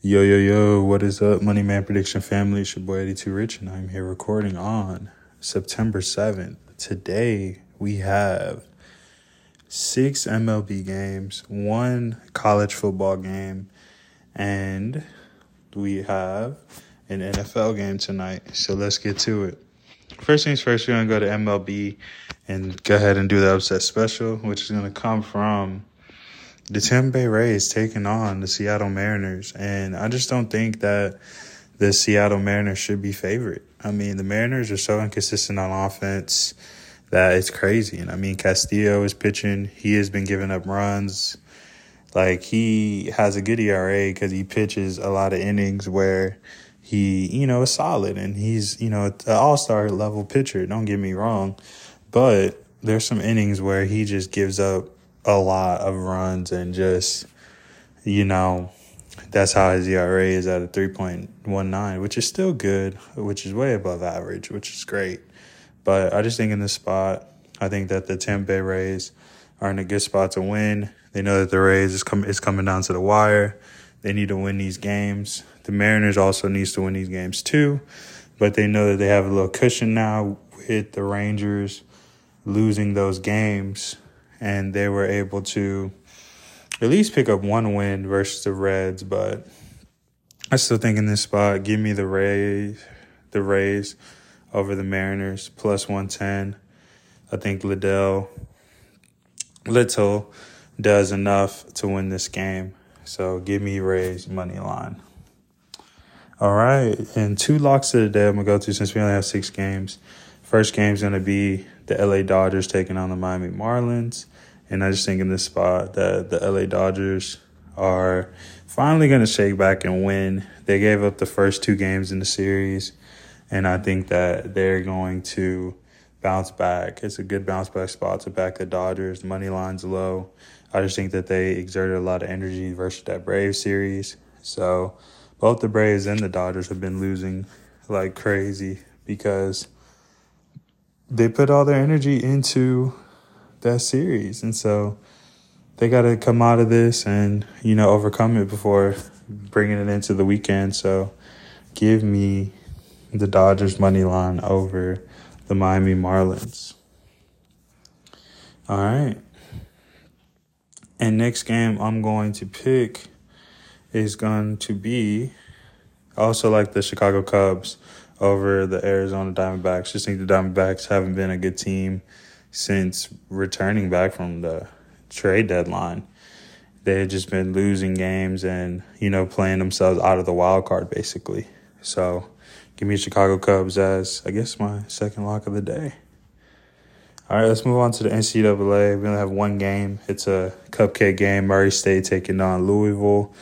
Yo, yo, yo, what is up, Money Man Prediction family? It's your boy 82 Rich, and I'm here recording on September 7th. Today, we have six MLB games, one college football game, and we have an NFL game tonight. So let's get to it. First things first, we're going to go to MLB and go ahead and do the upset special, which is going to come from the Tampa Bay Rays taking on the Seattle Mariners, and I just don't think that the Seattle Mariners should be favored. I mean, the Mariners are so inconsistent on offense that it's crazy. And I mean, Castillo is pitching; he has been giving up runs. Like he has a good ERA because he pitches a lot of innings where he, you know, is solid and he's, you know, an all star level pitcher. Don't get me wrong, but there's some innings where he just gives up a lot of runs and just, you know, that's how his ERA is at a 3.19, which is still good, which is way above average, which is great. But I just think in this spot, I think that the Tampa Bay Rays are in a good spot to win. They know that the Rays is, com- is coming down to the wire. They need to win these games. The Mariners also needs to win these games too, but they know that they have a little cushion now with the Rangers losing those games and they were able to at least pick up one win versus the Reds. But I still think in this spot, give me the Rays, the Rays over the Mariners plus one ten. I think Littell Littell does enough to win this game. So give me Rays money line. All right, and two locks of the day I'm gonna go to since we only have six games. First game is gonna be the LA Dodgers taking on the Miami Marlins. And I just think in this spot that the LA Dodgers are finally going to shake back and win. They gave up the first two games in the series, and I think that they're going to bounce back. It's a good bounce back spot to back the Dodgers. Money line's low. I just think that they exerted a lot of energy versus that Braves series. So both the Braves and the Dodgers have been losing like crazy because they put all their energy into that series. And so they got to come out of this and, you know, overcome it before bringing it into the weekend. So give me the Dodgers money line over the Miami Marlins. All right. And next game I'm going to pick is going to be also like the Chicago Cubs over the Arizona Diamondbacks. Just think the Diamondbacks haven't been a good team since returning back from the trade deadline. They had just been losing games and, you know, playing themselves out of the wild card basically. So give me Chicago Cubs as, I guess, my second lock of the day. All right, let's move on to the NCAA. We only have one game. It's a cupcake game. Murray State taking on Louisville.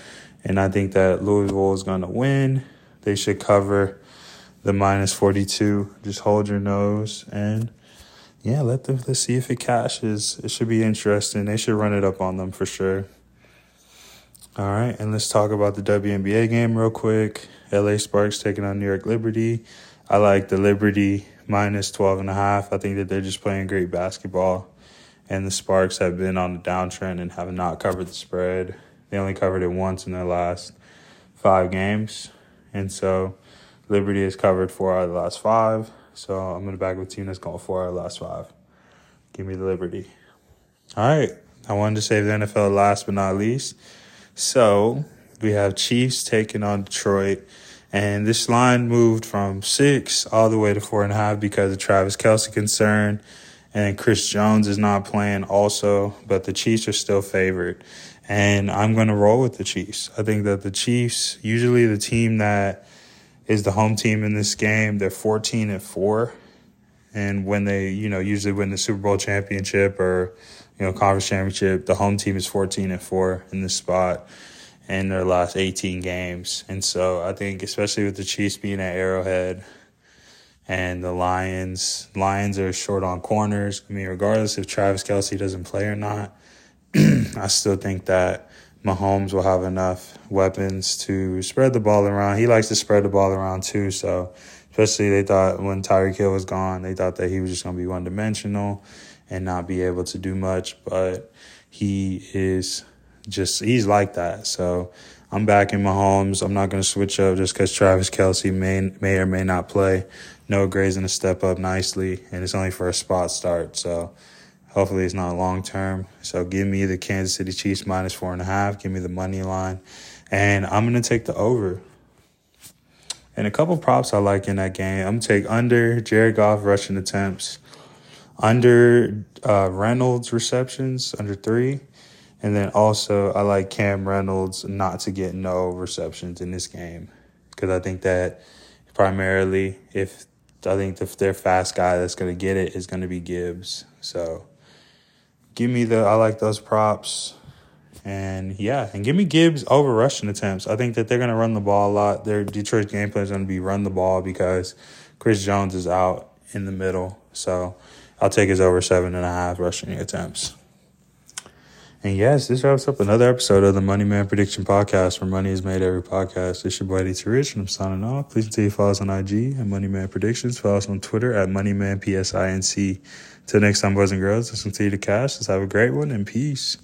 And I think that Louisville is going to win. They should cover the minus 42. Just hold your nose and yeah, let them let's see if it cashes. It should be interesting. They should run it up on them for sure. All right, and let's talk about the WNBA game real quick. LA Sparks taking on New York Liberty. I like the Liberty minus 12 and a half. I think that they're just playing great basketball. And the Sparks have been on the downtrend and have not covered the spread. They only covered it once in their last five games. And so Liberty has covered four out of the last five. So I'm going to back with a team that's going four out of the last five. Give me the Liberty. All right. I wanted to save the NFL last but not least. So we have Chiefs taking on Detroit. And this line moved from six all the way to four and a half because of Travis Kelce concern. And Chris Jones is not playing also, but the Chiefs are still favored. And I'm going to roll with the Chiefs. I think that the Chiefs, usually the team that is the home team in this game. They're 14 and 4. And when they, you know, usually win the Super Bowl championship or, you know, conference championship, the home team is 14 and 4 in this spot in their last 18 games. And so I think, especially with the Chiefs being at Arrowhead and the Lions, Lions are short on corners. I mean, regardless if Travis Kelce doesn't play or not, I still think that Mahomes will have enough weapons to spread the ball around. He likes to spread the ball around too. So, especially they thought when Tyreek Hill was gone, they thought that he was just going to be one dimensional and not be able to do much. But he is just, he's like that. So, I'm back in Mahomes. I'm not going to switch up just because Travis Kelce may, may or may not play. Noah Gray's going to step up nicely, and it's only for a spot start. So hopefully it's not long term. So give me the Kansas City Chiefs minus four and a half. Give me the money line. And I'm going to take the over. And a couple props I like in that game. I'm to take under Jared Goff rushing attempts, under uh, Reynolds receptions, under three and then also, I like Cam Reynolds not to get no receptions in this game because I think that primarily, if I think if their fast guy that's going to get it is going to be Gibbs. So give me the, I like those props. And yeah, and give me Gibbs over rushing attempts. I think that they're going to run the ball a lot. Their Detroit game plan is going to be run the ball because Chris Jones is out in the middle. So I'll take his over seven and a half rushing attempts. And yes, this wraps up another episode of the Money Man Prediction Podcast where money is made every podcast. It's your boy D T Rich and I'm signing off. Please continue to follow us on IG at Money Man Predictions. Follow us on Twitter at MoneyManPSINC. Till next time, boys and girls, let's continue to cash. Let's have a great one and peace.